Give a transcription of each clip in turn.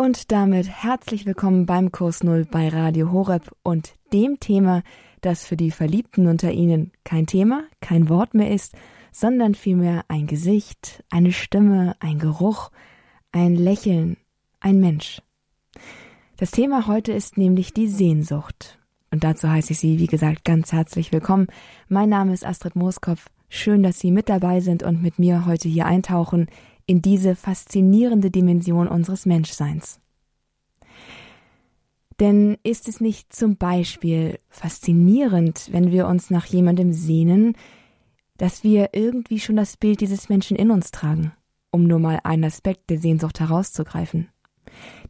Und damit herzlich willkommen beim Kurs Null bei Radio Horeb und dem Thema, das für die Verliebten unter Ihnen kein Thema, kein Wort mehr ist, sondern vielmehr ein Gesicht, eine Stimme, ein Geruch, ein Lächeln, ein Mensch. Das Thema heute ist nämlich die Sehnsucht. Und dazu heiße ich Sie, wie gesagt, ganz herzlich willkommen. Mein Name ist Astrid Mooskopf. Schön, dass Sie mit dabei sind und mit mir heute hier eintauchen in diese faszinierende Dimension unseres Menschseins. Denn ist es nicht zum Beispiel faszinierend, wenn wir uns nach jemandem sehnen, dass wir irgendwie schon das Bild dieses Menschen in uns tragen, um nur mal einen Aspekt der Sehnsucht herauszugreifen?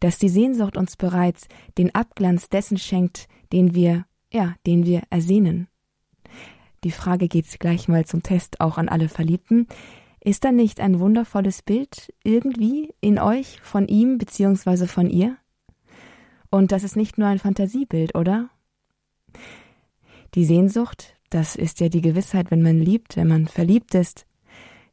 Dass die Sehnsucht uns bereits den Abglanz dessen schenkt, den wir, ja, den wir ersehnen. Die Frage geht gleich mal zum Test auch an alle Verliebten. Ist da nicht ein wundervolles Bild irgendwie in euch von ihm bzw. von ihr? Und das ist nicht nur ein Fantasiebild, oder? Die Sehnsucht, das ist ja die Gewissheit, wenn man liebt, wenn man verliebt ist.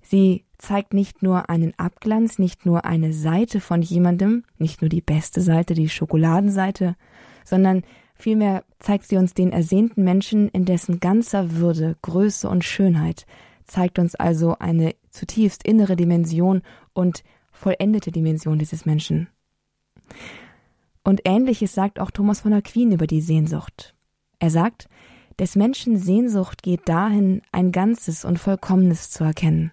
Sie zeigt nicht nur einen Abglanz, nicht nur eine Seite von jemandem, nicht nur die beste Seite, die Schokoladenseite, sondern vielmehr zeigt sie uns den ersehnten Menschen in dessen ganzer Würde, Größe und Schönheit, zeigt uns also eine zutiefst innere Dimension und vollendete Dimension dieses Menschen. Und ähnliches sagt auch Thomas von Aquin über die Sehnsucht. Er sagt, des Menschen Sehnsucht geht dahin, ein Ganzes und Vollkommenes zu erkennen.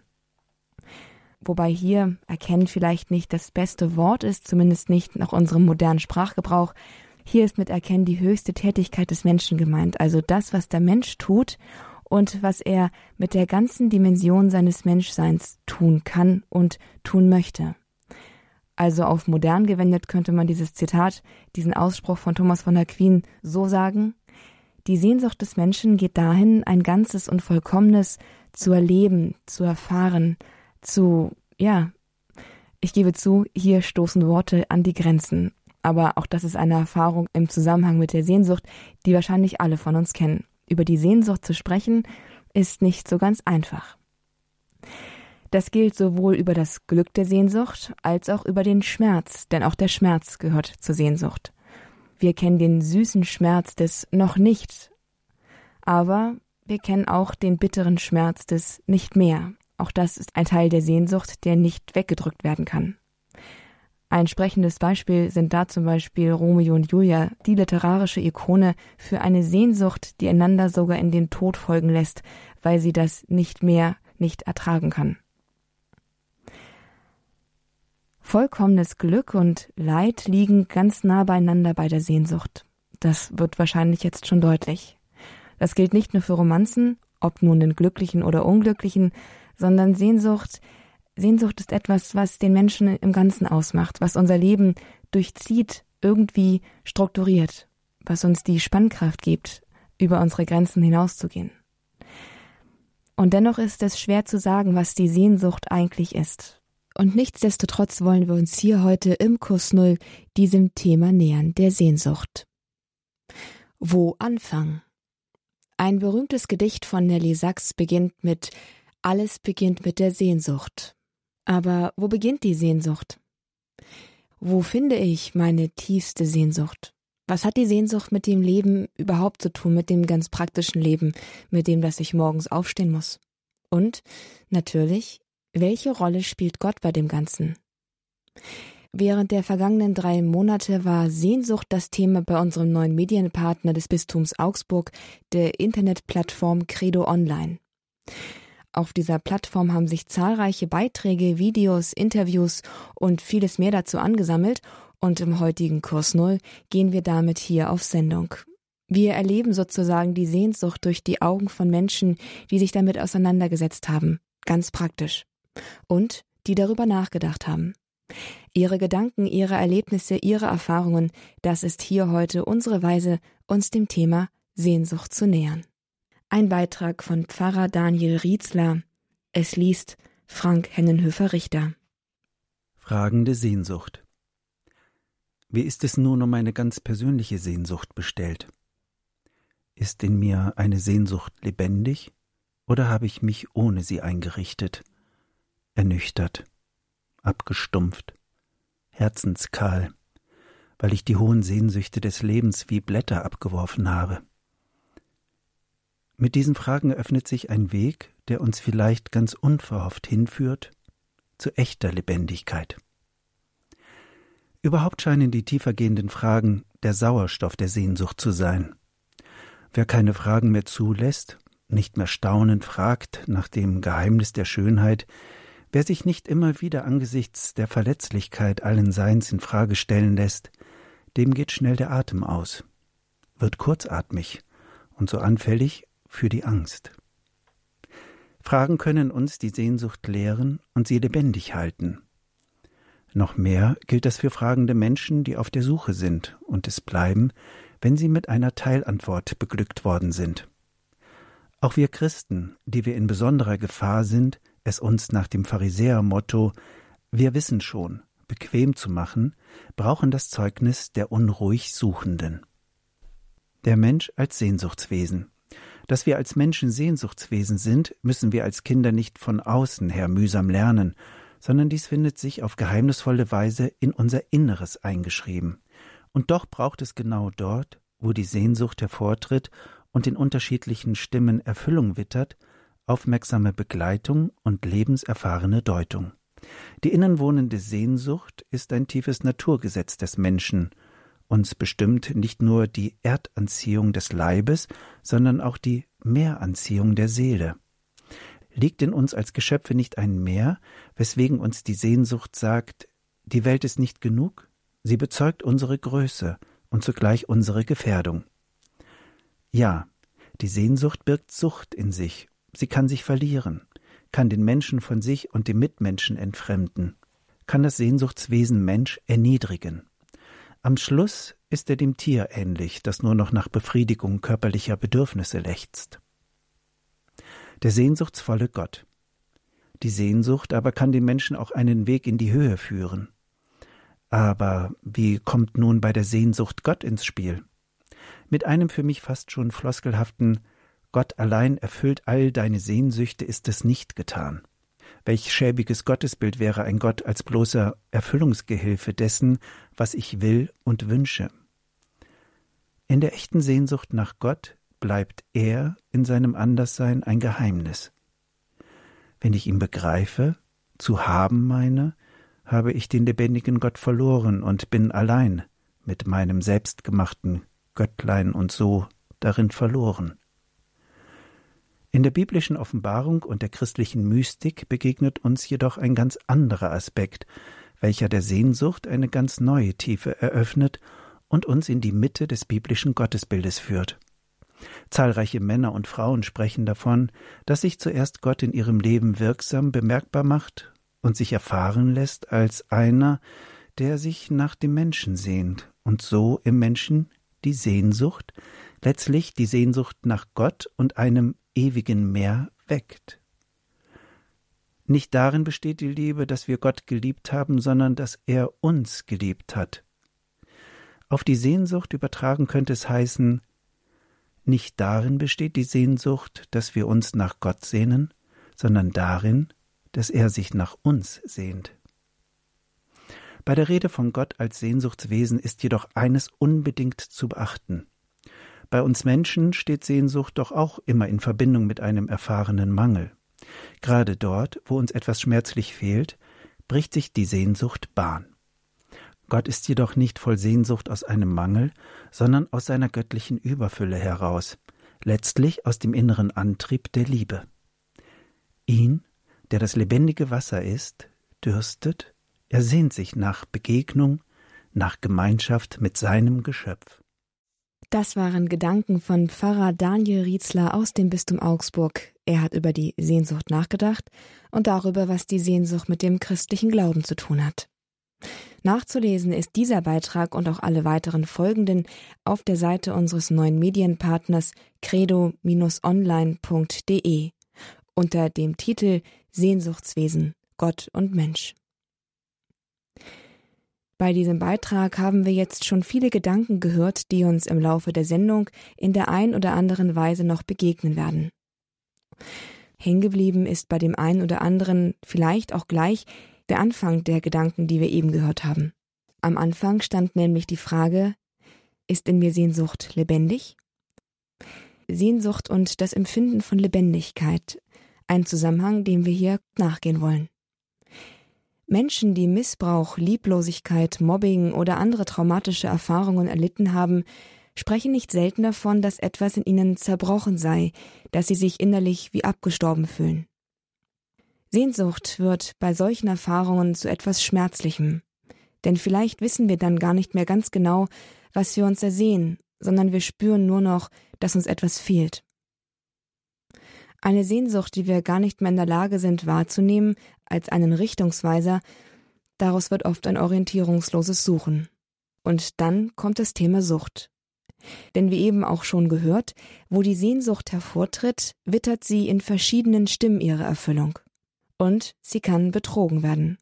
Wobei hier erkennen vielleicht nicht das beste Wort ist, zumindest nicht nach unserem modernen Sprachgebrauch. Hier ist mit erkennen die höchste Tätigkeit des Menschen gemeint, also das, was der Mensch tut und was er mit der ganzen Dimension seines Menschseins tun kann und tun möchte. Also auf modern gewendet könnte man dieses Zitat, diesen Ausspruch von Thomas von Aquin so sagen, die Sehnsucht des Menschen geht dahin, ein ganzes und vollkommenes zu erleben, zu erfahren, zu, ja, ich gebe zu, hier stoßen Worte an die Grenzen. Aber auch das ist eine Erfahrung im Zusammenhang mit der Sehnsucht, die wahrscheinlich alle von uns kennen über die Sehnsucht zu sprechen, ist nicht so ganz einfach. Das gilt sowohl über das Glück der Sehnsucht als auch über den Schmerz, denn auch der Schmerz gehört zur Sehnsucht. Wir kennen den süßen Schmerz des noch nicht, aber wir kennen auch den bitteren Schmerz des nicht mehr. Auch das ist ein Teil der Sehnsucht, der nicht weggedrückt werden kann. Ein sprechendes Beispiel sind da zum Beispiel Romeo und Julia, die literarische Ikone für eine Sehnsucht, die einander sogar in den Tod folgen lässt, weil sie das nicht mehr nicht ertragen kann. Vollkommenes Glück und Leid liegen ganz nah beieinander bei der Sehnsucht. Das wird wahrscheinlich jetzt schon deutlich. Das gilt nicht nur für Romanzen, ob nun den glücklichen oder unglücklichen, sondern Sehnsucht Sehnsucht ist etwas, was den Menschen im Ganzen ausmacht, was unser Leben durchzieht, irgendwie strukturiert, was uns die Spannkraft gibt, über unsere Grenzen hinauszugehen. Und dennoch ist es schwer zu sagen, was die Sehnsucht eigentlich ist. Und nichtsdestotrotz wollen wir uns hier heute im Kurs Null diesem Thema nähern, der Sehnsucht. Wo anfangen? Ein berühmtes Gedicht von Nelly Sachs beginnt mit Alles beginnt mit der Sehnsucht. Aber wo beginnt die Sehnsucht? Wo finde ich meine tiefste Sehnsucht? Was hat die Sehnsucht mit dem Leben überhaupt zu tun, mit dem ganz praktischen Leben, mit dem, dass ich morgens aufstehen muss? Und natürlich, welche Rolle spielt Gott bei dem Ganzen? Während der vergangenen drei Monate war Sehnsucht das Thema bei unserem neuen Medienpartner des Bistums Augsburg, der Internetplattform Credo Online. Auf dieser Plattform haben sich zahlreiche Beiträge, Videos, Interviews und vieles mehr dazu angesammelt und im heutigen Kurs Null gehen wir damit hier auf Sendung. Wir erleben sozusagen die Sehnsucht durch die Augen von Menschen, die sich damit auseinandergesetzt haben, ganz praktisch, und die darüber nachgedacht haben. Ihre Gedanken, ihre Erlebnisse, ihre Erfahrungen, das ist hier heute unsere Weise, uns dem Thema Sehnsucht zu nähern. Ein Beitrag von Pfarrer Daniel Rietzler. Es liest Frank Hennenhöfer-Richter. Fragende Sehnsucht. Wie ist es nun um eine ganz persönliche Sehnsucht bestellt? Ist in mir eine Sehnsucht lebendig oder habe ich mich ohne sie eingerichtet, ernüchtert, abgestumpft, herzenskahl, weil ich die hohen Sehnsüchte des Lebens wie Blätter abgeworfen habe. Mit diesen Fragen öffnet sich ein Weg, der uns vielleicht ganz unverhofft hinführt zu echter Lebendigkeit. Überhaupt scheinen die tiefergehenden Fragen der Sauerstoff der Sehnsucht zu sein. Wer keine Fragen mehr zulässt, nicht mehr staunend fragt nach dem Geheimnis der Schönheit, wer sich nicht immer wieder angesichts der Verletzlichkeit allen Seins in Frage stellen lässt, dem geht schnell der Atem aus, wird kurzatmig und so anfällig für die Angst. Fragen können uns die Sehnsucht lehren und sie lebendig halten. Noch mehr gilt das für fragende Menschen, die auf der Suche sind und es bleiben, wenn sie mit einer Teilantwort beglückt worden sind. Auch wir Christen, die wir in besonderer Gefahr sind, es uns nach dem Pharisäer-Motto Wir wissen schon bequem zu machen, brauchen das Zeugnis der unruhig Suchenden. Der Mensch als Sehnsuchtswesen. Dass wir als Menschen Sehnsuchtswesen sind, müssen wir als Kinder nicht von außen her mühsam lernen, sondern dies findet sich auf geheimnisvolle Weise in unser Inneres eingeschrieben. Und doch braucht es genau dort, wo die Sehnsucht hervortritt und in unterschiedlichen Stimmen Erfüllung wittert, aufmerksame Begleitung und lebenserfahrene Deutung. Die innenwohnende Sehnsucht ist ein tiefes Naturgesetz des Menschen, uns bestimmt nicht nur die Erdanziehung des Leibes, sondern auch die Meeranziehung der Seele. Liegt in uns als Geschöpfe nicht ein Meer, weswegen uns die Sehnsucht sagt, die Welt ist nicht genug? Sie bezeugt unsere Größe und zugleich unsere Gefährdung. Ja, die Sehnsucht birgt Sucht in sich, sie kann sich verlieren, kann den Menschen von sich und dem Mitmenschen entfremden, kann das Sehnsuchtswesen Mensch erniedrigen. Am Schluss ist er dem Tier ähnlich, das nur noch nach Befriedigung körperlicher Bedürfnisse lechzt. Der sehnsuchtsvolle Gott. Die Sehnsucht aber kann den Menschen auch einen Weg in die Höhe führen. Aber wie kommt nun bei der Sehnsucht Gott ins Spiel? Mit einem für mich fast schon floskelhaften Gott allein erfüllt all deine Sehnsüchte ist es nicht getan. Welch schäbiges Gottesbild wäre ein Gott als bloßer Erfüllungsgehilfe dessen, was ich will und wünsche. In der echten Sehnsucht nach Gott bleibt er in seinem Anderssein ein Geheimnis. Wenn ich ihn begreife, zu haben meine, habe ich den lebendigen Gott verloren und bin allein mit meinem selbstgemachten Göttlein und so darin verloren. In der biblischen Offenbarung und der christlichen Mystik begegnet uns jedoch ein ganz anderer Aspekt, welcher der Sehnsucht eine ganz neue Tiefe eröffnet und uns in die Mitte des biblischen Gottesbildes führt. Zahlreiche Männer und Frauen sprechen davon, dass sich zuerst Gott in ihrem Leben wirksam bemerkbar macht und sich erfahren lässt als einer, der sich nach dem Menschen sehnt und so im Menschen die Sehnsucht, letztlich die Sehnsucht nach Gott und einem ewigen Meer weckt. Nicht darin besteht die Liebe, dass wir Gott geliebt haben, sondern dass er uns geliebt hat. Auf die Sehnsucht übertragen könnte es heißen, nicht darin besteht die Sehnsucht, dass wir uns nach Gott sehnen, sondern darin, dass er sich nach uns sehnt. Bei der Rede von Gott als Sehnsuchtswesen ist jedoch eines unbedingt zu beachten. Bei uns Menschen steht Sehnsucht doch auch immer in Verbindung mit einem erfahrenen Mangel. Gerade dort, wo uns etwas schmerzlich fehlt, bricht sich die Sehnsucht Bahn. Gott ist jedoch nicht voll Sehnsucht aus einem Mangel, sondern aus seiner göttlichen Überfülle heraus, letztlich aus dem inneren Antrieb der Liebe. Ihn, der das lebendige Wasser ist, dürstet, er sehnt sich nach Begegnung, nach Gemeinschaft mit seinem Geschöpf. Das waren Gedanken von Pfarrer Daniel Rietzler aus dem Bistum Augsburg. Er hat über die Sehnsucht nachgedacht und darüber, was die Sehnsucht mit dem christlichen Glauben zu tun hat. Nachzulesen ist dieser Beitrag und auch alle weiteren folgenden auf der Seite unseres neuen Medienpartners credo-online.de unter dem Titel Sehnsuchtswesen Gott und Mensch. Bei diesem Beitrag haben wir jetzt schon viele Gedanken gehört, die uns im Laufe der Sendung in der ein oder anderen Weise noch begegnen werden. Hängen ist bei dem einen oder anderen vielleicht auch gleich der Anfang der Gedanken, die wir eben gehört haben. Am Anfang stand nämlich die Frage, ist in mir Sehnsucht lebendig? Sehnsucht und das Empfinden von Lebendigkeit, ein Zusammenhang, dem wir hier nachgehen wollen. Menschen, die Missbrauch, Lieblosigkeit, Mobbing oder andere traumatische Erfahrungen erlitten haben, sprechen nicht selten davon, dass etwas in ihnen zerbrochen sei, dass sie sich innerlich wie abgestorben fühlen. Sehnsucht wird bei solchen Erfahrungen zu etwas Schmerzlichem, denn vielleicht wissen wir dann gar nicht mehr ganz genau, was wir uns ersehen, sondern wir spüren nur noch, dass uns etwas fehlt. Eine Sehnsucht, die wir gar nicht mehr in der Lage sind wahrzunehmen, als einen Richtungsweiser, daraus wird oft ein orientierungsloses Suchen. Und dann kommt das Thema Sucht. Denn wie eben auch schon gehört, wo die Sehnsucht hervortritt, wittert sie in verschiedenen Stimmen ihre Erfüllung. Und sie kann betrogen werden.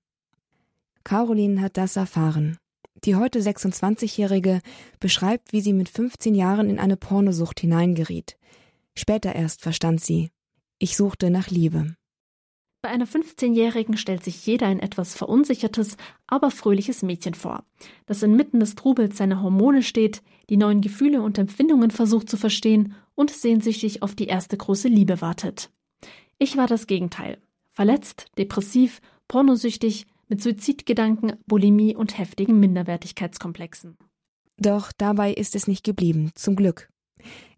Caroline hat das erfahren. Die heute 26-Jährige beschreibt, wie sie mit 15 Jahren in eine Pornosucht hineingeriet. Später erst verstand sie. Ich suchte nach Liebe. Bei einer 15-Jährigen stellt sich jeder ein etwas verunsichertes, aber fröhliches Mädchen vor, das inmitten des Trubels seiner Hormone steht, die neuen Gefühle und Empfindungen versucht zu verstehen und sehnsüchtig auf die erste große Liebe wartet. Ich war das Gegenteil. Verletzt, depressiv, pornosüchtig, mit Suizidgedanken, Bulimie und heftigen Minderwertigkeitskomplexen. Doch dabei ist es nicht geblieben, zum Glück.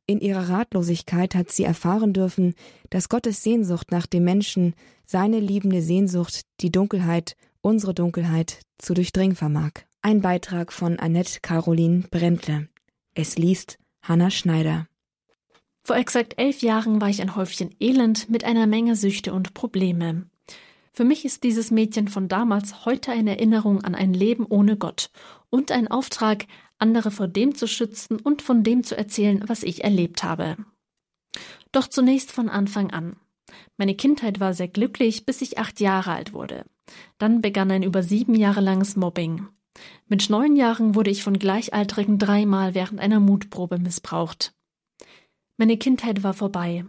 In ihrer Ratlosigkeit hat sie erfahren dürfen, dass Gottes Sehnsucht nach dem Menschen, seine liebende Sehnsucht, die Dunkelheit, unsere Dunkelheit, zu durchdringen vermag. Ein Beitrag von Annette Caroline Brentle. Es liest Hanna Schneider. Vor exakt elf Jahren war ich ein Häufchen Elend mit einer Menge Süchte und Probleme. Für mich ist dieses Mädchen von damals heute eine Erinnerung an ein Leben ohne Gott und ein Auftrag, andere vor dem zu schützen und von dem zu erzählen, was ich erlebt habe. Doch zunächst von Anfang an. Meine Kindheit war sehr glücklich, bis ich acht Jahre alt wurde. Dann begann ein über sieben Jahre langes Mobbing. Mit neun Jahren wurde ich von Gleichaltrigen dreimal während einer Mutprobe missbraucht. Meine Kindheit war vorbei.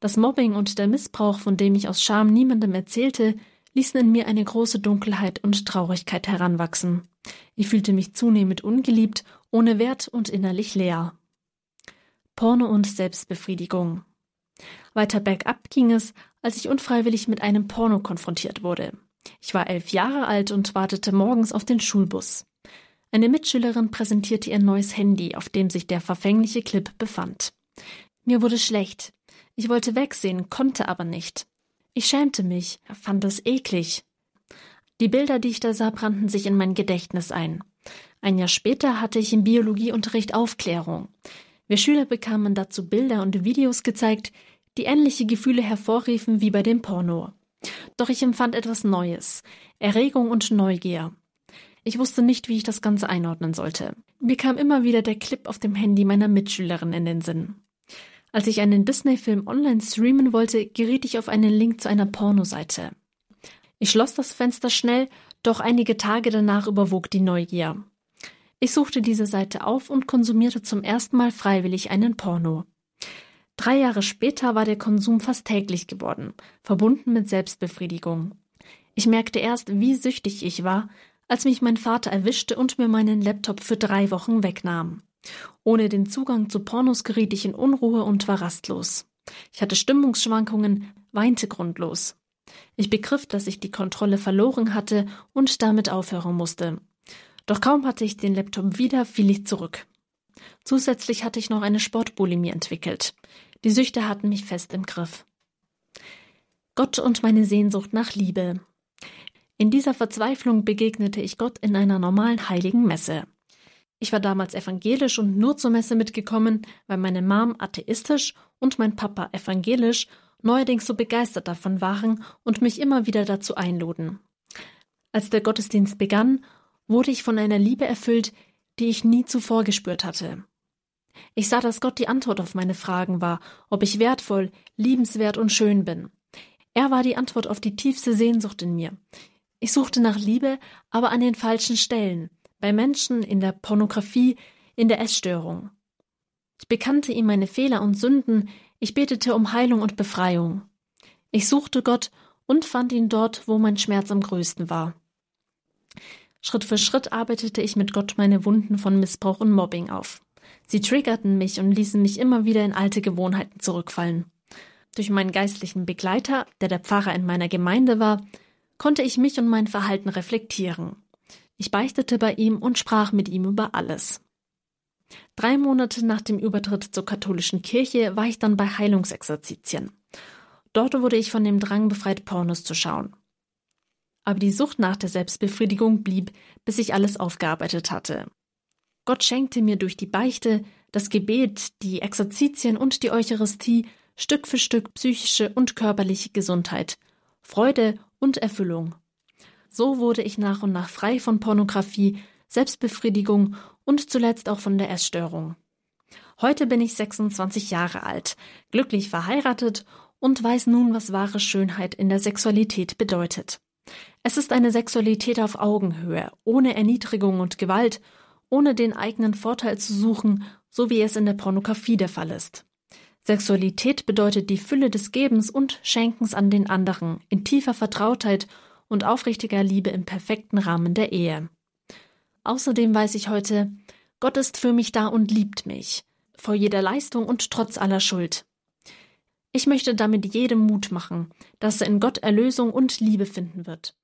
Das Mobbing und der Missbrauch, von dem ich aus Scham niemandem erzählte, ließen in mir eine große Dunkelheit und Traurigkeit heranwachsen. Ich fühlte mich zunehmend ungeliebt, ohne Wert und innerlich leer. Porno und Selbstbefriedigung. Weiter bergab ging es, als ich unfreiwillig mit einem Porno konfrontiert wurde. Ich war elf Jahre alt und wartete morgens auf den Schulbus. Eine Mitschülerin präsentierte ihr neues Handy, auf dem sich der verfängliche Clip befand. Mir wurde schlecht. Ich wollte wegsehen, konnte aber nicht. Ich schämte mich, fand es eklig. Die Bilder, die ich da sah, brannten sich in mein Gedächtnis ein. Ein Jahr später hatte ich im Biologieunterricht Aufklärung. Wir Schüler bekamen dazu Bilder und Videos gezeigt, die ähnliche Gefühle hervorriefen wie bei dem Porno. Doch ich empfand etwas Neues, Erregung und Neugier. Ich wusste nicht, wie ich das Ganze einordnen sollte. Mir kam immer wieder der Clip auf dem Handy meiner Mitschülerin in den Sinn. Als ich einen Disney-Film online streamen wollte, geriet ich auf einen Link zu einer Pornoseite. Ich schloss das Fenster schnell, doch einige Tage danach überwog die Neugier. Ich suchte diese Seite auf und konsumierte zum ersten Mal freiwillig einen Porno. Drei Jahre später war der Konsum fast täglich geworden, verbunden mit Selbstbefriedigung. Ich merkte erst, wie süchtig ich war, als mich mein Vater erwischte und mir meinen Laptop für drei Wochen wegnahm. Ohne den Zugang zu Pornos geriet ich in Unruhe und war rastlos. Ich hatte Stimmungsschwankungen, weinte grundlos. Ich begriff, dass ich die Kontrolle verloren hatte und damit aufhören musste. Doch kaum hatte ich den Laptop wieder, fiel ich zurück. Zusätzlich hatte ich noch eine Sportbulimie entwickelt. Die Süchte hatten mich fest im Griff. Gott und meine Sehnsucht nach Liebe. In dieser Verzweiflung begegnete ich Gott in einer normalen heiligen Messe. Ich war damals evangelisch und nur zur Messe mitgekommen, weil meine Mom atheistisch und mein Papa evangelisch neuerdings so begeistert davon waren und mich immer wieder dazu einluden. Als der Gottesdienst begann, wurde ich von einer Liebe erfüllt, die ich nie zuvor gespürt hatte. Ich sah, dass Gott die Antwort auf meine Fragen war, ob ich wertvoll, liebenswert und schön bin. Er war die Antwort auf die tiefste Sehnsucht in mir. Ich suchte nach Liebe, aber an den falschen Stellen bei Menschen, in der Pornografie, in der Essstörung. Ich bekannte ihm meine Fehler und Sünden, ich betete um Heilung und Befreiung. Ich suchte Gott und fand ihn dort, wo mein Schmerz am größten war. Schritt für Schritt arbeitete ich mit Gott meine Wunden von Missbrauch und Mobbing auf. Sie triggerten mich und ließen mich immer wieder in alte Gewohnheiten zurückfallen. Durch meinen geistlichen Begleiter, der der Pfarrer in meiner Gemeinde war, konnte ich mich und mein Verhalten reflektieren. Ich beichtete bei ihm und sprach mit ihm über alles. Drei Monate nach dem Übertritt zur katholischen Kirche war ich dann bei Heilungsexerzitien. Dort wurde ich von dem Drang befreit, Pornos zu schauen. Aber die Sucht nach der Selbstbefriedigung blieb, bis ich alles aufgearbeitet hatte. Gott schenkte mir durch die Beichte, das Gebet, die Exerzitien und die Eucharistie Stück für Stück psychische und körperliche Gesundheit, Freude und Erfüllung. So wurde ich nach und nach frei von Pornografie, Selbstbefriedigung und zuletzt auch von der Essstörung. Heute bin ich 26 Jahre alt, glücklich verheiratet und weiß nun, was wahre Schönheit in der Sexualität bedeutet. Es ist eine Sexualität auf Augenhöhe, ohne Erniedrigung und Gewalt, ohne den eigenen Vorteil zu suchen, so wie es in der Pornografie der Fall ist. Sexualität bedeutet die Fülle des Gebens und Schenkens an den anderen, in tiefer Vertrautheit und aufrichtiger Liebe im perfekten Rahmen der Ehe. Außerdem weiß ich heute, Gott ist für mich da und liebt mich, vor jeder Leistung und trotz aller Schuld. Ich möchte damit jedem Mut machen, dass er in Gott Erlösung und Liebe finden wird.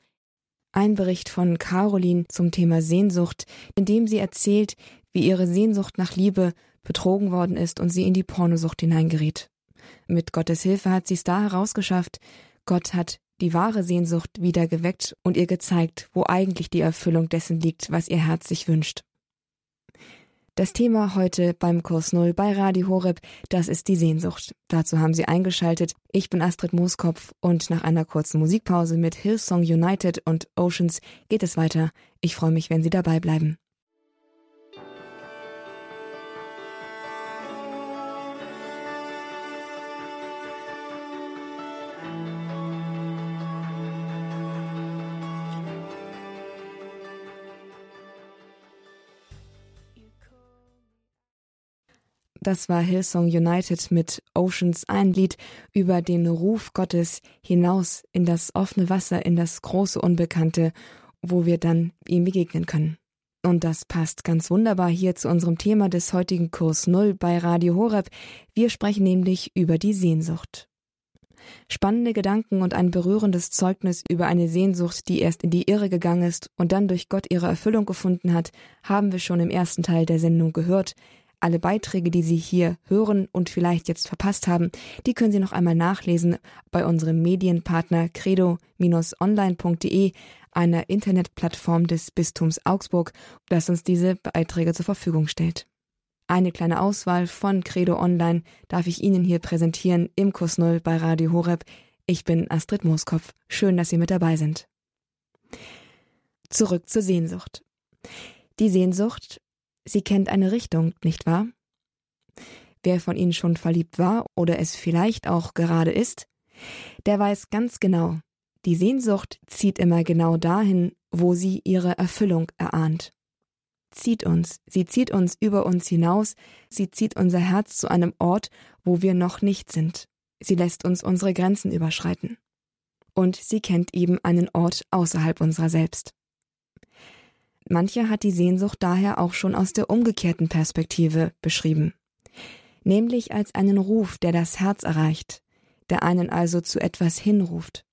Ein Bericht von Caroline zum Thema Sehnsucht, in dem sie erzählt, wie ihre Sehnsucht nach Liebe betrogen worden ist und sie in die Pornosucht hineingeriet. Mit Gottes Hilfe hat sie es da herausgeschafft. Gott hat die wahre Sehnsucht wieder geweckt und ihr gezeigt, wo eigentlich die Erfüllung dessen liegt, was ihr Herz sich wünscht. Das Thema heute beim Kurs Null bei Radio Horeb, das ist die Sehnsucht. Dazu haben Sie eingeschaltet. Ich bin Astrid Mooskopf und nach einer kurzen Musikpause mit Hillsong United und Oceans geht es weiter. Ich freue mich, wenn Sie dabei bleiben. Das war Hillsong United mit Oceans, ein Lied über den Ruf Gottes hinaus in das offene Wasser, in das große Unbekannte, wo wir dann ihm begegnen können. Und das passt ganz wunderbar hier zu unserem Thema des heutigen Kurs Null bei Radio Horeb. Wir sprechen nämlich über die Sehnsucht. Spannende Gedanken und ein berührendes Zeugnis über eine Sehnsucht, die erst in die Irre gegangen ist und dann durch Gott ihre Erfüllung gefunden hat, haben wir schon im ersten Teil der Sendung gehört. Alle Beiträge, die Sie hier hören und vielleicht jetzt verpasst haben, die können Sie noch einmal nachlesen bei unserem Medienpartner credo-online.de, einer Internetplattform des Bistums Augsburg, das uns diese Beiträge zur Verfügung stellt. Eine kleine Auswahl von Credo Online darf ich Ihnen hier präsentieren im Kurs Null bei Radio Horeb. Ich bin Astrid Mooskopf. Schön, dass Sie mit dabei sind. Zurück zur Sehnsucht. Die Sehnsucht Sie kennt eine Richtung, nicht wahr? Wer von Ihnen schon verliebt war oder es vielleicht auch gerade ist, der weiß ganz genau, die Sehnsucht zieht immer genau dahin, wo sie ihre Erfüllung erahnt. Zieht uns, sie zieht uns über uns hinaus, sie zieht unser Herz zu einem Ort, wo wir noch nicht sind. Sie lässt uns unsere Grenzen überschreiten. Und sie kennt eben einen Ort außerhalb unserer selbst. Mancher hat die Sehnsucht daher auch schon aus der umgekehrten Perspektive beschrieben, nämlich als einen Ruf, der das Herz erreicht, der einen also zu etwas hinruft,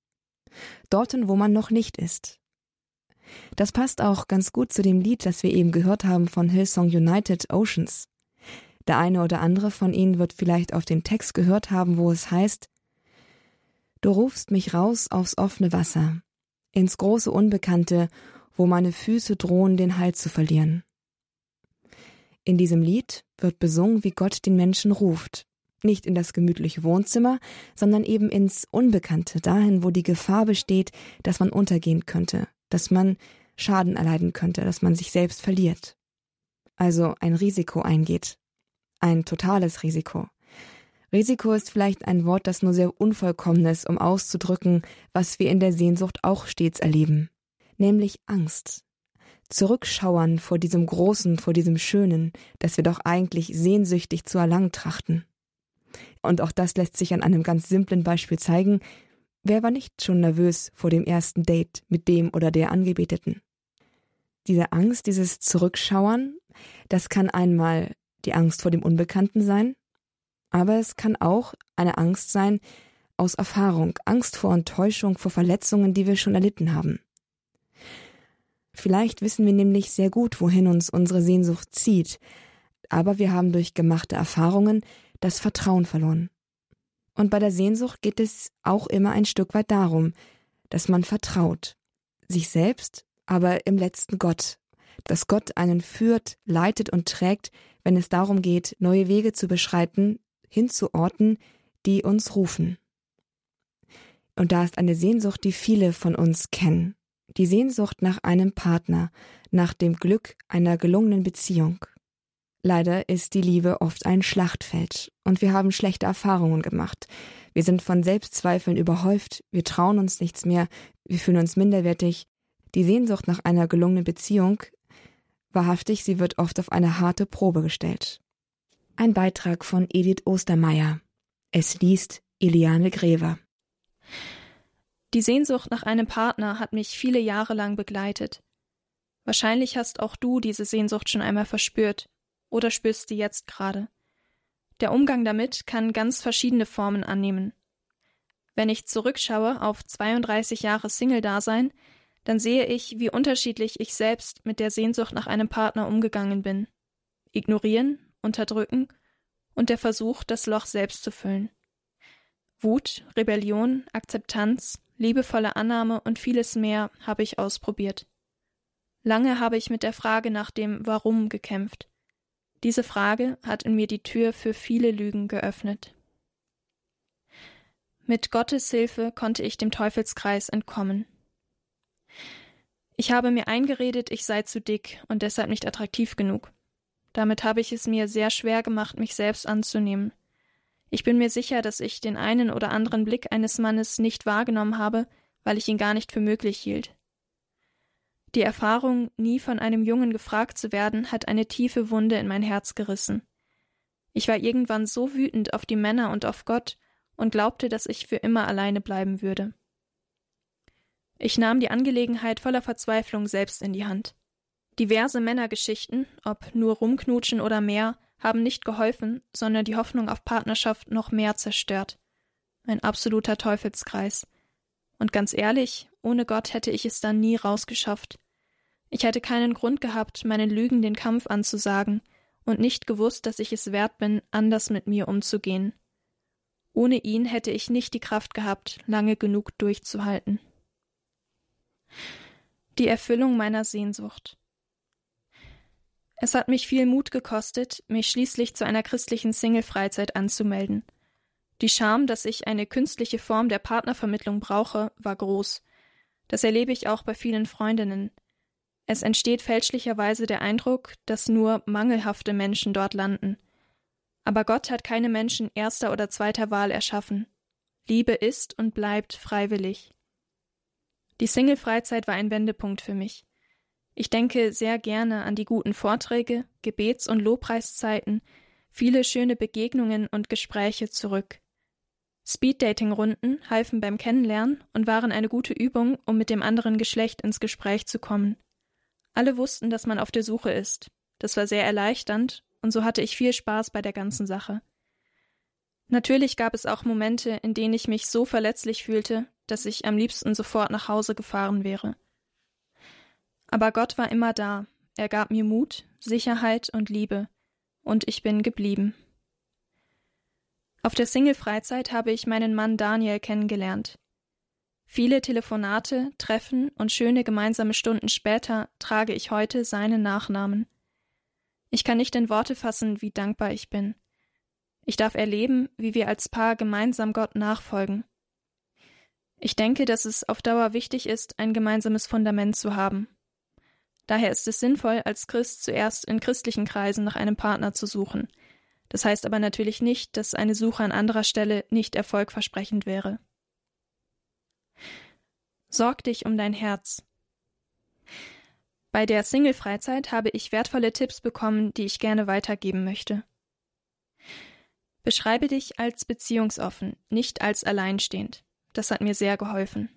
dorten, wo man noch nicht ist. Das passt auch ganz gut zu dem Lied, das wir eben gehört haben von Hillsong United Oceans. Der eine oder andere von Ihnen wird vielleicht auf den Text gehört haben, wo es heißt Du rufst mich raus aufs offene Wasser, ins große Unbekannte wo meine Füße drohen, den Halt zu verlieren. In diesem Lied wird besungen, wie Gott den Menschen ruft, nicht in das gemütliche Wohnzimmer, sondern eben ins Unbekannte, dahin, wo die Gefahr besteht, dass man untergehen könnte, dass man Schaden erleiden könnte, dass man sich selbst verliert. Also ein Risiko eingeht. Ein totales Risiko. Risiko ist vielleicht ein Wort, das nur sehr unvollkommen ist, um auszudrücken, was wir in der Sehnsucht auch stets erleben nämlich Angst. Zurückschauern vor diesem Großen, vor diesem Schönen, das wir doch eigentlich sehnsüchtig zu erlangen trachten. Und auch das lässt sich an einem ganz simplen Beispiel zeigen. Wer war nicht schon nervös vor dem ersten Date mit dem oder der Angebeteten? diese Angst, dieses Zurückschauern, das kann einmal die Angst vor dem Unbekannten sein, aber es kann auch eine Angst sein aus Erfahrung, Angst vor Enttäuschung, vor Verletzungen, die wir schon erlitten haben. Vielleicht wissen wir nämlich sehr gut, wohin uns unsere Sehnsucht zieht, aber wir haben durch gemachte Erfahrungen das Vertrauen verloren. Und bei der Sehnsucht geht es auch immer ein Stück weit darum, dass man vertraut, sich selbst, aber im letzten Gott, dass Gott einen führt, leitet und trägt, wenn es darum geht, neue Wege zu beschreiten, hin zu Orten, die uns rufen. Und da ist eine Sehnsucht, die viele von uns kennen. Die Sehnsucht nach einem Partner, nach dem Glück einer gelungenen Beziehung. Leider ist die Liebe oft ein Schlachtfeld und wir haben schlechte Erfahrungen gemacht. Wir sind von Selbstzweifeln überhäuft, wir trauen uns nichts mehr, wir fühlen uns minderwertig. Die Sehnsucht nach einer gelungenen Beziehung, wahrhaftig, sie wird oft auf eine harte Probe gestellt. Ein Beitrag von Edith Ostermeier. Es liest Eliane Grever. Die Sehnsucht nach einem Partner hat mich viele Jahre lang begleitet. Wahrscheinlich hast auch du diese Sehnsucht schon einmal verspürt oder spürst sie jetzt gerade. Der Umgang damit kann ganz verschiedene Formen annehmen. Wenn ich zurückschaue auf 32 Jahre Single-Dasein, dann sehe ich, wie unterschiedlich ich selbst mit der Sehnsucht nach einem Partner umgegangen bin. Ignorieren, unterdrücken und der Versuch, das Loch selbst zu füllen. Wut, Rebellion, Akzeptanz, liebevolle Annahme und vieles mehr habe ich ausprobiert. Lange habe ich mit der Frage nach dem Warum gekämpft. Diese Frage hat in mir die Tür für viele Lügen geöffnet. Mit Gottes Hilfe konnte ich dem Teufelskreis entkommen. Ich habe mir eingeredet, ich sei zu dick und deshalb nicht attraktiv genug. Damit habe ich es mir sehr schwer gemacht, mich selbst anzunehmen. Ich bin mir sicher, dass ich den einen oder anderen Blick eines Mannes nicht wahrgenommen habe, weil ich ihn gar nicht für möglich hielt. Die Erfahrung, nie von einem Jungen gefragt zu werden, hat eine tiefe Wunde in mein Herz gerissen. Ich war irgendwann so wütend auf die Männer und auf Gott und glaubte, dass ich für immer alleine bleiben würde. Ich nahm die Angelegenheit voller Verzweiflung selbst in die Hand. Diverse Männergeschichten, ob nur rumknutschen oder mehr, haben nicht geholfen, sondern die Hoffnung auf Partnerschaft noch mehr zerstört. Ein absoluter Teufelskreis. Und ganz ehrlich, ohne Gott hätte ich es dann nie rausgeschafft. Ich hätte keinen Grund gehabt, meinen Lügen den Kampf anzusagen und nicht gewusst, dass ich es wert bin, anders mit mir umzugehen. Ohne ihn hätte ich nicht die Kraft gehabt, lange genug durchzuhalten. Die Erfüllung meiner Sehnsucht. Es hat mich viel Mut gekostet, mich schließlich zu einer christlichen Single-Freizeit anzumelden. Die Scham, dass ich eine künstliche Form der Partnervermittlung brauche, war groß. Das erlebe ich auch bei vielen Freundinnen. Es entsteht fälschlicherweise der Eindruck, dass nur mangelhafte Menschen dort landen. Aber Gott hat keine Menschen erster oder zweiter Wahl erschaffen. Liebe ist und bleibt freiwillig. Die Single-Freizeit war ein Wendepunkt für mich. Ich denke sehr gerne an die guten Vorträge, Gebets- und Lobpreiszeiten, viele schöne Begegnungen und Gespräche zurück. Speed-Dating-Runden halfen beim Kennenlernen und waren eine gute Übung, um mit dem anderen Geschlecht ins Gespräch zu kommen. Alle wussten, dass man auf der Suche ist. Das war sehr erleichternd und so hatte ich viel Spaß bei der ganzen Sache. Natürlich gab es auch Momente, in denen ich mich so verletzlich fühlte, dass ich am liebsten sofort nach Hause gefahren wäre. Aber Gott war immer da. Er gab mir Mut, Sicherheit und Liebe. Und ich bin geblieben. Auf der Single-Freizeit habe ich meinen Mann Daniel kennengelernt. Viele Telefonate, Treffen und schöne gemeinsame Stunden später trage ich heute seinen Nachnamen. Ich kann nicht in Worte fassen, wie dankbar ich bin. Ich darf erleben, wie wir als Paar gemeinsam Gott nachfolgen. Ich denke, dass es auf Dauer wichtig ist, ein gemeinsames Fundament zu haben. Daher ist es sinnvoll, als Christ zuerst in christlichen Kreisen nach einem Partner zu suchen. Das heißt aber natürlich nicht, dass eine Suche an anderer Stelle nicht erfolgversprechend wäre. Sorg dich um dein Herz. Bei der Single-Freizeit habe ich wertvolle Tipps bekommen, die ich gerne weitergeben möchte. Beschreibe dich als beziehungsoffen, nicht als alleinstehend. Das hat mir sehr geholfen.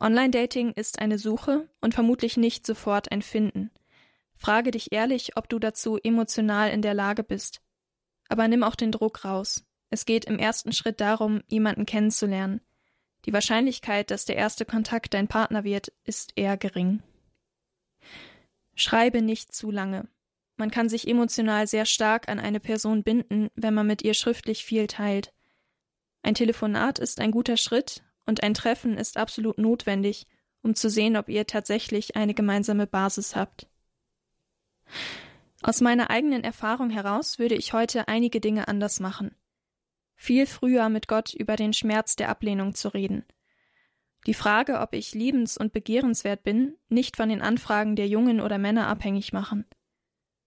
Online-Dating ist eine Suche und vermutlich nicht sofort ein Finden. Frage dich ehrlich, ob du dazu emotional in der Lage bist. Aber nimm auch den Druck raus. Es geht im ersten Schritt darum, jemanden kennenzulernen. Die Wahrscheinlichkeit, dass der erste Kontakt dein Partner wird, ist eher gering. Schreibe nicht zu lange. Man kann sich emotional sehr stark an eine Person binden, wenn man mit ihr schriftlich viel teilt. Ein Telefonat ist ein guter Schritt und ein Treffen ist absolut notwendig, um zu sehen, ob ihr tatsächlich eine gemeinsame Basis habt. Aus meiner eigenen Erfahrung heraus würde ich heute einige Dinge anders machen. Viel früher mit Gott über den Schmerz der Ablehnung zu reden. Die Frage, ob ich liebens- und begehrenswert bin, nicht von den Anfragen der Jungen oder Männer abhängig machen.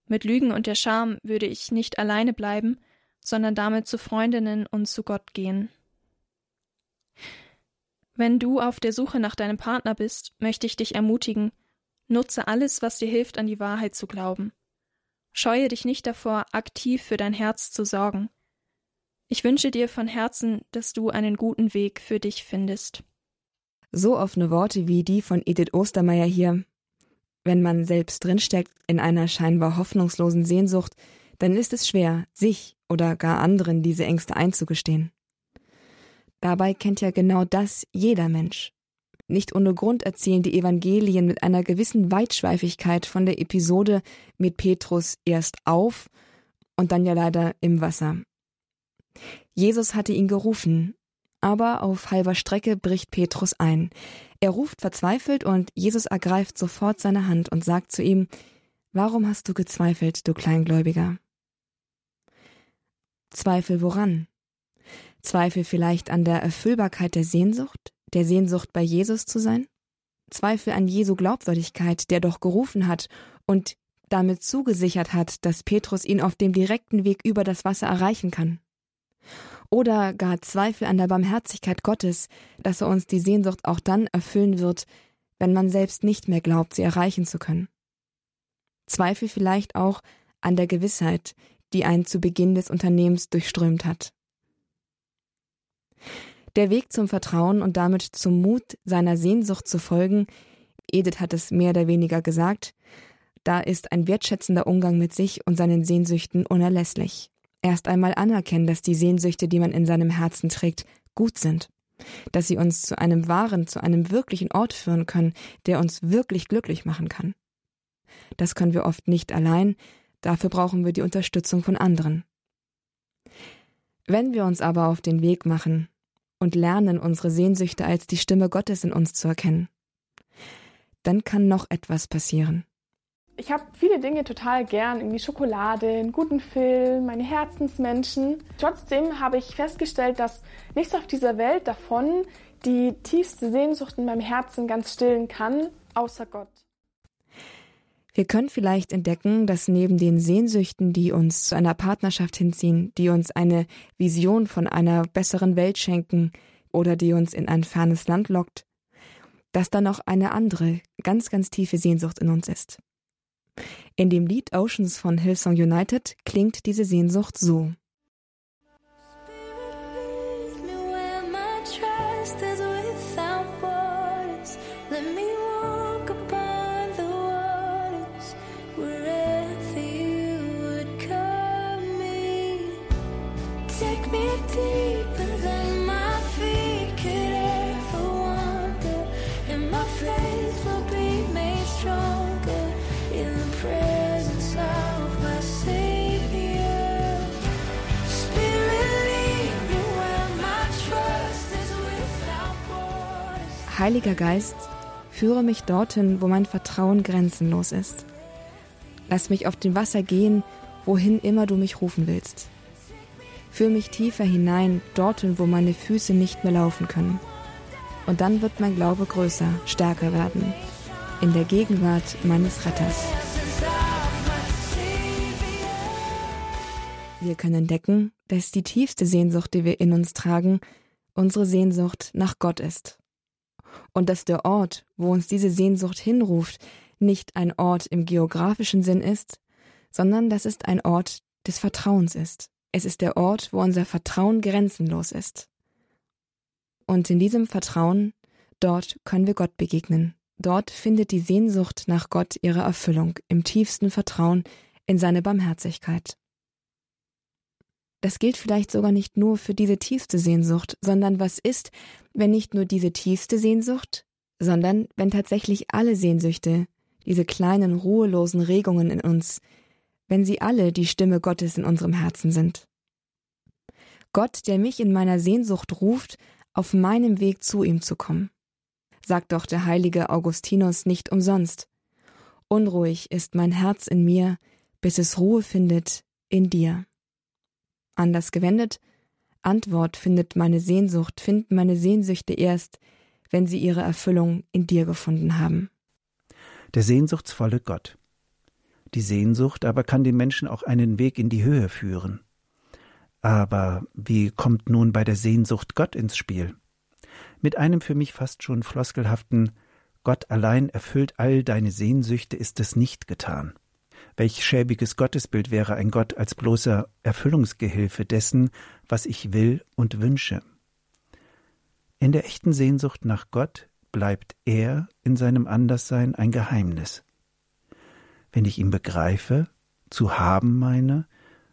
Mit Lügen und der Scham würde ich nicht alleine bleiben, sondern damit zu Freundinnen und zu Gott gehen. Wenn du auf der Suche nach deinem Partner bist, möchte ich dich ermutigen, nutze alles, was dir hilft, an die Wahrheit zu glauben. Scheue dich nicht davor, aktiv für dein Herz zu sorgen. Ich wünsche dir von Herzen, dass du einen guten Weg für dich findest. So offene Worte wie die von Edith Ostermeier hier. Wenn man selbst drinsteckt in einer scheinbar hoffnungslosen Sehnsucht, dann ist es schwer, sich oder gar anderen diese Ängste einzugestehen. Dabei kennt ja genau das jeder Mensch. Nicht ohne Grund erzählen die Evangelien mit einer gewissen Weitschweifigkeit von der Episode mit Petrus erst auf und dann ja leider im Wasser. Jesus hatte ihn gerufen, aber auf halber Strecke bricht Petrus ein. Er ruft verzweifelt und Jesus ergreift sofort seine Hand und sagt zu ihm, Warum hast du gezweifelt, du Kleingläubiger? Zweifel woran? Zweifel vielleicht an der Erfüllbarkeit der Sehnsucht, der Sehnsucht bei Jesus zu sein? Zweifel an Jesu Glaubwürdigkeit, der doch gerufen hat und damit zugesichert hat, dass Petrus ihn auf dem direkten Weg über das Wasser erreichen kann. Oder gar Zweifel an der Barmherzigkeit Gottes, dass er uns die Sehnsucht auch dann erfüllen wird, wenn man selbst nicht mehr glaubt, sie erreichen zu können. Zweifel vielleicht auch an der Gewissheit, die einen zu Beginn des Unternehmens durchströmt hat. Der Weg zum Vertrauen und damit zum Mut, seiner Sehnsucht zu folgen, Edith hat es mehr oder weniger gesagt, da ist ein wertschätzender Umgang mit sich und seinen Sehnsüchten unerlässlich. Erst einmal anerkennen, dass die Sehnsüchte, die man in seinem Herzen trägt, gut sind, dass sie uns zu einem wahren, zu einem wirklichen Ort führen können, der uns wirklich glücklich machen kann. Das können wir oft nicht allein, dafür brauchen wir die Unterstützung von anderen. Wenn wir uns aber auf den Weg machen, und lernen, unsere Sehnsüchte als die Stimme Gottes in uns zu erkennen. Dann kann noch etwas passieren. Ich habe viele Dinge total gern, irgendwie Schokolade, einen guten Film, meine Herzensmenschen. Trotzdem habe ich festgestellt, dass nichts auf dieser Welt davon die tiefste Sehnsucht in meinem Herzen ganz stillen kann, außer Gott. Wir können vielleicht entdecken, dass neben den Sehnsüchten, die uns zu einer Partnerschaft hinziehen, die uns eine Vision von einer besseren Welt schenken oder die uns in ein fernes Land lockt, dass da noch eine andere, ganz, ganz tiefe Sehnsucht in uns ist. In dem Lied Oceans von Hillsong United klingt diese Sehnsucht so. Heiliger Geist, führe mich dorthin, wo mein Vertrauen grenzenlos ist. Lass mich auf dem Wasser gehen, wohin immer du mich rufen willst. Führ mich tiefer hinein, dorthin, wo meine Füße nicht mehr laufen können. Und dann wird mein Glaube größer, stärker werden, in der Gegenwart meines Retters. Wir können entdecken, dass die tiefste Sehnsucht, die wir in uns tragen, unsere Sehnsucht nach Gott ist und dass der Ort, wo uns diese Sehnsucht hinruft, nicht ein Ort im geografischen Sinn ist, sondern dass es ein Ort des Vertrauens ist. Es ist der Ort, wo unser Vertrauen grenzenlos ist. Und in diesem Vertrauen Dort können wir Gott begegnen. Dort findet die Sehnsucht nach Gott ihre Erfüllung im tiefsten Vertrauen in seine Barmherzigkeit. Das gilt vielleicht sogar nicht nur für diese tiefste Sehnsucht, sondern was ist, wenn nicht nur diese tiefste Sehnsucht, sondern wenn tatsächlich alle Sehnsüchte, diese kleinen ruhelosen Regungen in uns, wenn sie alle die Stimme Gottes in unserem Herzen sind. Gott, der mich in meiner Sehnsucht ruft, auf meinem Weg zu ihm zu kommen. Sagt doch der heilige Augustinus nicht umsonst. Unruhig ist mein Herz in mir, bis es Ruhe findet in dir. Anders gewendet, Antwort findet meine Sehnsucht, finden meine Sehnsüchte erst, wenn sie ihre Erfüllung in dir gefunden haben. Der sehnsuchtsvolle Gott. Die Sehnsucht aber kann den Menschen auch einen Weg in die Höhe führen. Aber wie kommt nun bei der Sehnsucht Gott ins Spiel? Mit einem für mich fast schon floskelhaften Gott allein erfüllt all deine Sehnsüchte ist es nicht getan. Welch schäbiges Gottesbild wäre ein Gott als bloßer Erfüllungsgehilfe dessen, was ich will und wünsche. In der echten Sehnsucht nach Gott bleibt er in seinem Anderssein ein Geheimnis. Wenn ich ihn begreife, zu haben meine,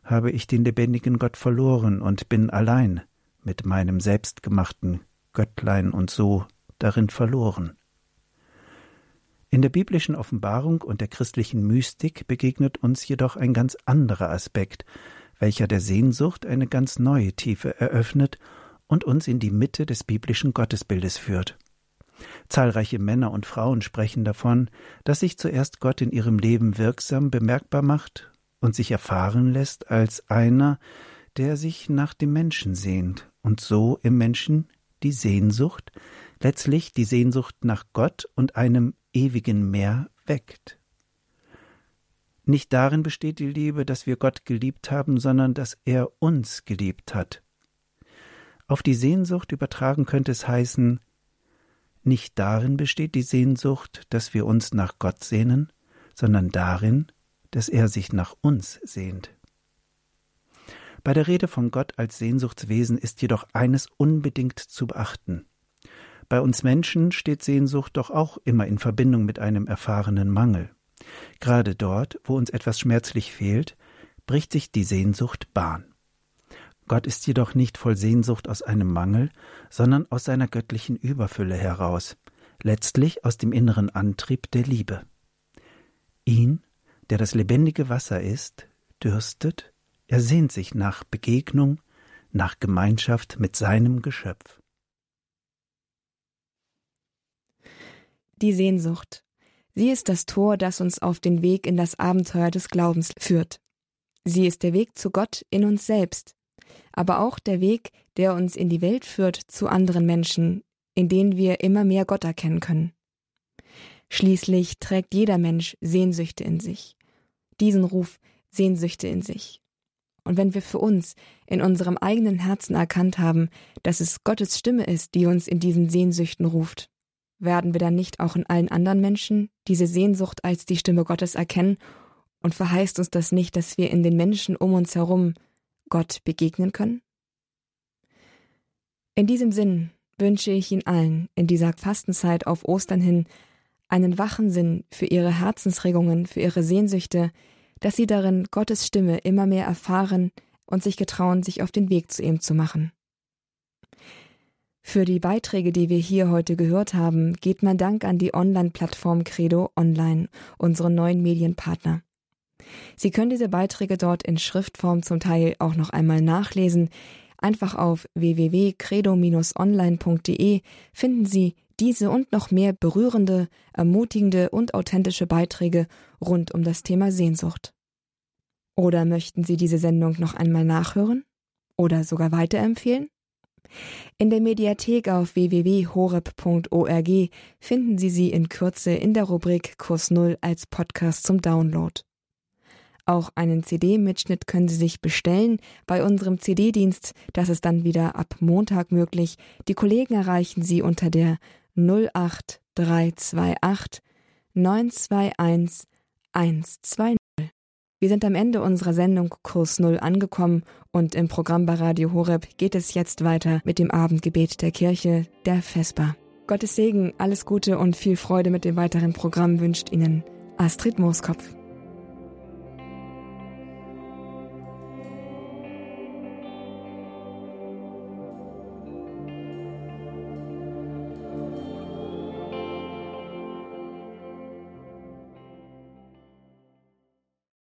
habe ich den lebendigen Gott verloren und bin allein mit meinem selbstgemachten Göttlein und so darin verloren. In der biblischen Offenbarung und der christlichen Mystik begegnet uns jedoch ein ganz anderer Aspekt, welcher der Sehnsucht eine ganz neue Tiefe eröffnet und uns in die Mitte des biblischen Gottesbildes führt. Zahlreiche Männer und Frauen sprechen davon, dass sich zuerst Gott in ihrem Leben wirksam bemerkbar macht und sich erfahren lässt als einer, der sich nach dem Menschen sehnt und so im Menschen die Sehnsucht, letztlich die Sehnsucht nach Gott und einem ewigen Meer weckt. Nicht darin besteht die Liebe, dass wir Gott geliebt haben, sondern dass er uns geliebt hat. Auf die Sehnsucht übertragen könnte es heißen, nicht darin besteht die Sehnsucht, dass wir uns nach Gott sehnen, sondern darin, dass er sich nach uns sehnt. Bei der Rede von Gott als Sehnsuchtswesen ist jedoch eines unbedingt zu beachten. Bei uns Menschen steht Sehnsucht doch auch immer in Verbindung mit einem erfahrenen Mangel. Gerade dort, wo uns etwas schmerzlich fehlt, bricht sich die Sehnsucht Bahn. Gott ist jedoch nicht voll Sehnsucht aus einem Mangel, sondern aus seiner göttlichen Überfülle heraus, letztlich aus dem inneren Antrieb der Liebe. Ihn der das lebendige Wasser ist, dürstet, er sehnt sich nach Begegnung, nach Gemeinschaft mit seinem Geschöpf. Die Sehnsucht. Sie ist das Tor, das uns auf den Weg in das Abenteuer des Glaubens führt. Sie ist der Weg zu Gott in uns selbst, aber auch der Weg, der uns in die Welt führt zu anderen Menschen, in denen wir immer mehr Gott erkennen können. Schließlich trägt jeder Mensch Sehnsüchte in sich. Diesen Ruf Sehnsüchte in sich. Und wenn wir für uns in unserem eigenen Herzen erkannt haben, dass es Gottes Stimme ist, die uns in diesen Sehnsüchten ruft, werden wir dann nicht auch in allen anderen Menschen diese Sehnsucht als die Stimme Gottes erkennen und verheißt uns das nicht, dass wir in den Menschen um uns herum Gott begegnen können? In diesem Sinn wünsche ich Ihnen allen in dieser Fastenzeit auf Ostern hin einen wachen Sinn für ihre Herzensregungen, für ihre Sehnsüchte, dass sie darin Gottes Stimme immer mehr erfahren und sich getrauen, sich auf den Weg zu ihm zu machen. Für die Beiträge, die wir hier heute gehört haben, geht mein Dank an die Online-Plattform Credo Online, unseren neuen Medienpartner. Sie können diese Beiträge dort in Schriftform zum Teil auch noch einmal nachlesen. Einfach auf www.credo-online.de finden Sie diese und noch mehr berührende, ermutigende und authentische Beiträge rund um das Thema Sehnsucht. Oder möchten Sie diese Sendung noch einmal nachhören? Oder sogar weiterempfehlen? In der Mediathek auf www.horeb.org finden Sie sie in Kürze in der Rubrik Kurs Null als Podcast zum Download. Auch einen CD-Mitschnitt können Sie sich bestellen bei unserem CD-Dienst. Das ist dann wieder ab Montag möglich. Die Kollegen erreichen Sie unter der 08328 921 120. Wir sind am Ende unserer Sendung Kurs Null angekommen und im Programm bei Radio Horeb geht es jetzt weiter mit dem Abendgebet der Kirche, der Vesper. Gottes Segen, alles Gute und viel Freude mit dem weiteren Programm wünscht Ihnen Astrid Mooskopf.